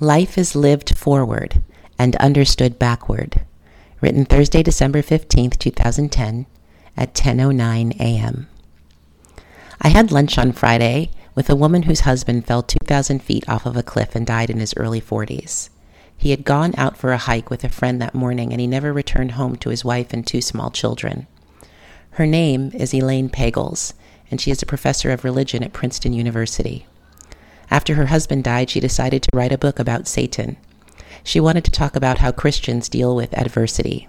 Life is lived forward and understood backward. Written Thursday, December 15th, 2010 at 10:09 a.m. I had lunch on Friday with a woman whose husband fell 2,000 feet off of a cliff and died in his early 40s. He had gone out for a hike with a friend that morning and he never returned home to his wife and two small children. Her name is Elaine Pagels, and she is a professor of religion at Princeton University. After her husband died, she decided to write a book about Satan. She wanted to talk about how Christians deal with adversity.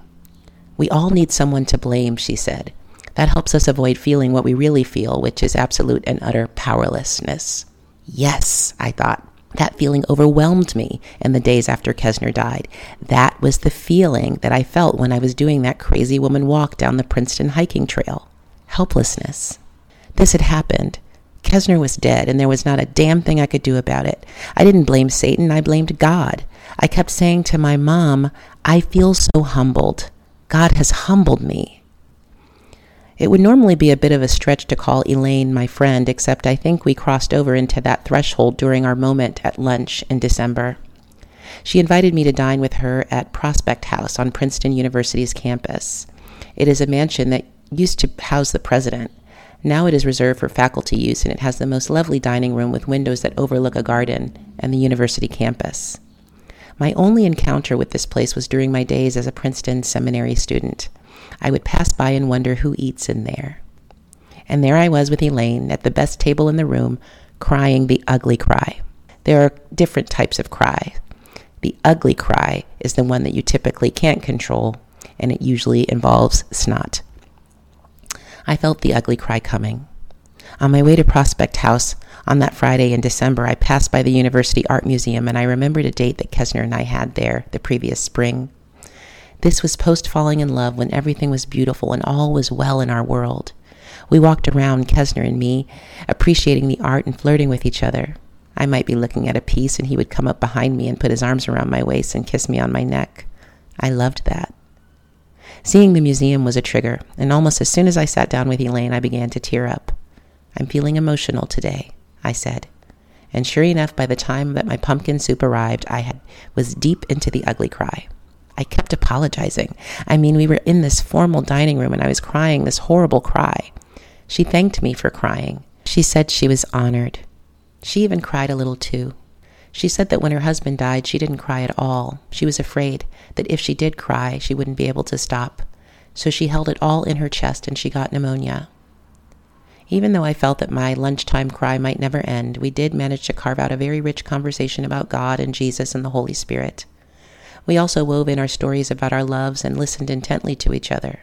We all need someone to blame, she said. That helps us avoid feeling what we really feel, which is absolute and utter powerlessness. Yes, I thought. That feeling overwhelmed me in the days after Kesner died. That was the feeling that I felt when I was doing that crazy woman walk down the Princeton hiking trail helplessness. This had happened. Kesner was dead, and there was not a damn thing I could do about it. I didn't blame Satan, I blamed God. I kept saying to my mom, I feel so humbled. God has humbled me. It would normally be a bit of a stretch to call Elaine my friend, except I think we crossed over into that threshold during our moment at lunch in December. She invited me to dine with her at Prospect House on Princeton University's campus. It is a mansion that used to house the president. Now it is reserved for faculty use, and it has the most lovely dining room with windows that overlook a garden and the university campus. My only encounter with this place was during my days as a Princeton seminary student. I would pass by and wonder who eats in there. And there I was with Elaine at the best table in the room, crying the ugly cry. There are different types of cry. The ugly cry is the one that you typically can't control, and it usually involves snot. I felt the ugly cry coming. On my way to Prospect House on that Friday in December, I passed by the University Art Museum and I remembered a date that Kesner and I had there the previous spring. This was post falling in love when everything was beautiful and all was well in our world. We walked around, Kesner and me, appreciating the art and flirting with each other. I might be looking at a piece and he would come up behind me and put his arms around my waist and kiss me on my neck. I loved that. Seeing the museum was a trigger, and almost as soon as I sat down with Elaine, I began to tear up. I'm feeling emotional today, I said. And sure enough, by the time that my pumpkin soup arrived, I had, was deep into the ugly cry. I kept apologizing. I mean, we were in this formal dining room and I was crying this horrible cry. She thanked me for crying. She said she was honored. She even cried a little too. She said that when her husband died, she didn't cry at all. She was afraid that if she did cry, she wouldn't be able to stop. So she held it all in her chest and she got pneumonia. Even though I felt that my lunchtime cry might never end, we did manage to carve out a very rich conversation about God and Jesus and the Holy Spirit. We also wove in our stories about our loves and listened intently to each other.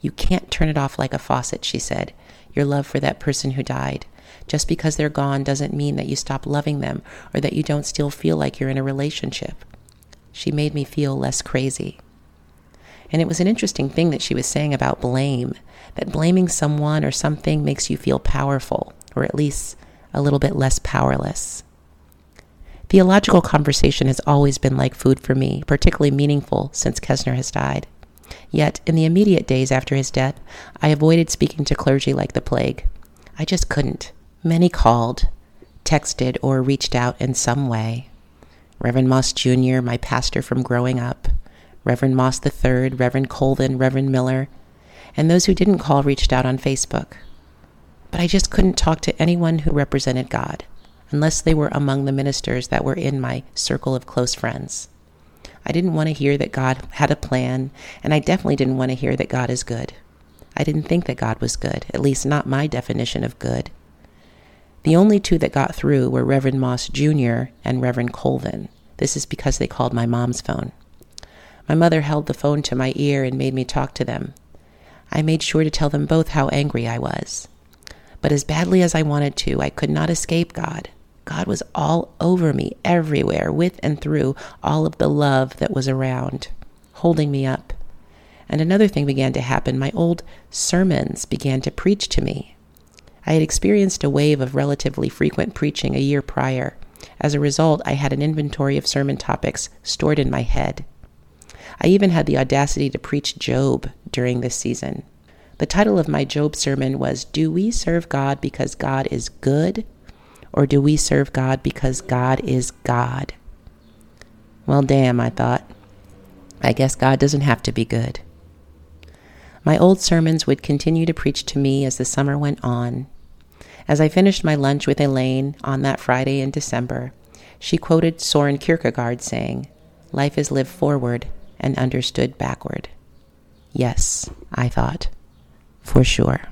You can't turn it off like a faucet, she said, your love for that person who died. Just because they're gone doesn't mean that you stop loving them or that you don't still feel like you're in a relationship. She made me feel less crazy. And it was an interesting thing that she was saying about blame that blaming someone or something makes you feel powerful, or at least a little bit less powerless. Theological conversation has always been like food for me, particularly meaningful since Kesner has died. Yet, in the immediate days after his death, I avoided speaking to clergy like the plague. I just couldn't. Many called, texted, or reached out in some way. Reverend Moss Jr., my pastor from growing up, Reverend Moss III, Reverend Colvin, Reverend Miller, and those who didn't call reached out on Facebook. But I just couldn't talk to anyone who represented God unless they were among the ministers that were in my circle of close friends. I didn't want to hear that God had a plan, and I definitely didn't want to hear that God is good. I didn't think that God was good, at least not my definition of good. The only two that got through were Reverend Moss Jr. and Reverend Colvin. This is because they called my mom's phone. My mother held the phone to my ear and made me talk to them. I made sure to tell them both how angry I was. But as badly as I wanted to, I could not escape God. God was all over me, everywhere, with and through all of the love that was around, holding me up. And another thing began to happen. My old sermons began to preach to me. I had experienced a wave of relatively frequent preaching a year prior. As a result, I had an inventory of sermon topics stored in my head. I even had the audacity to preach Job during this season. The title of my Job sermon was Do We Serve God Because God is Good or do we serve God because God is God? Well, damn, I thought. I guess God doesn't have to be good. My old sermons would continue to preach to me as the summer went on. As I finished my lunch with Elaine on that Friday in December, she quoted Soren Kierkegaard saying, Life is lived forward and understood backward. Yes, I thought, for sure.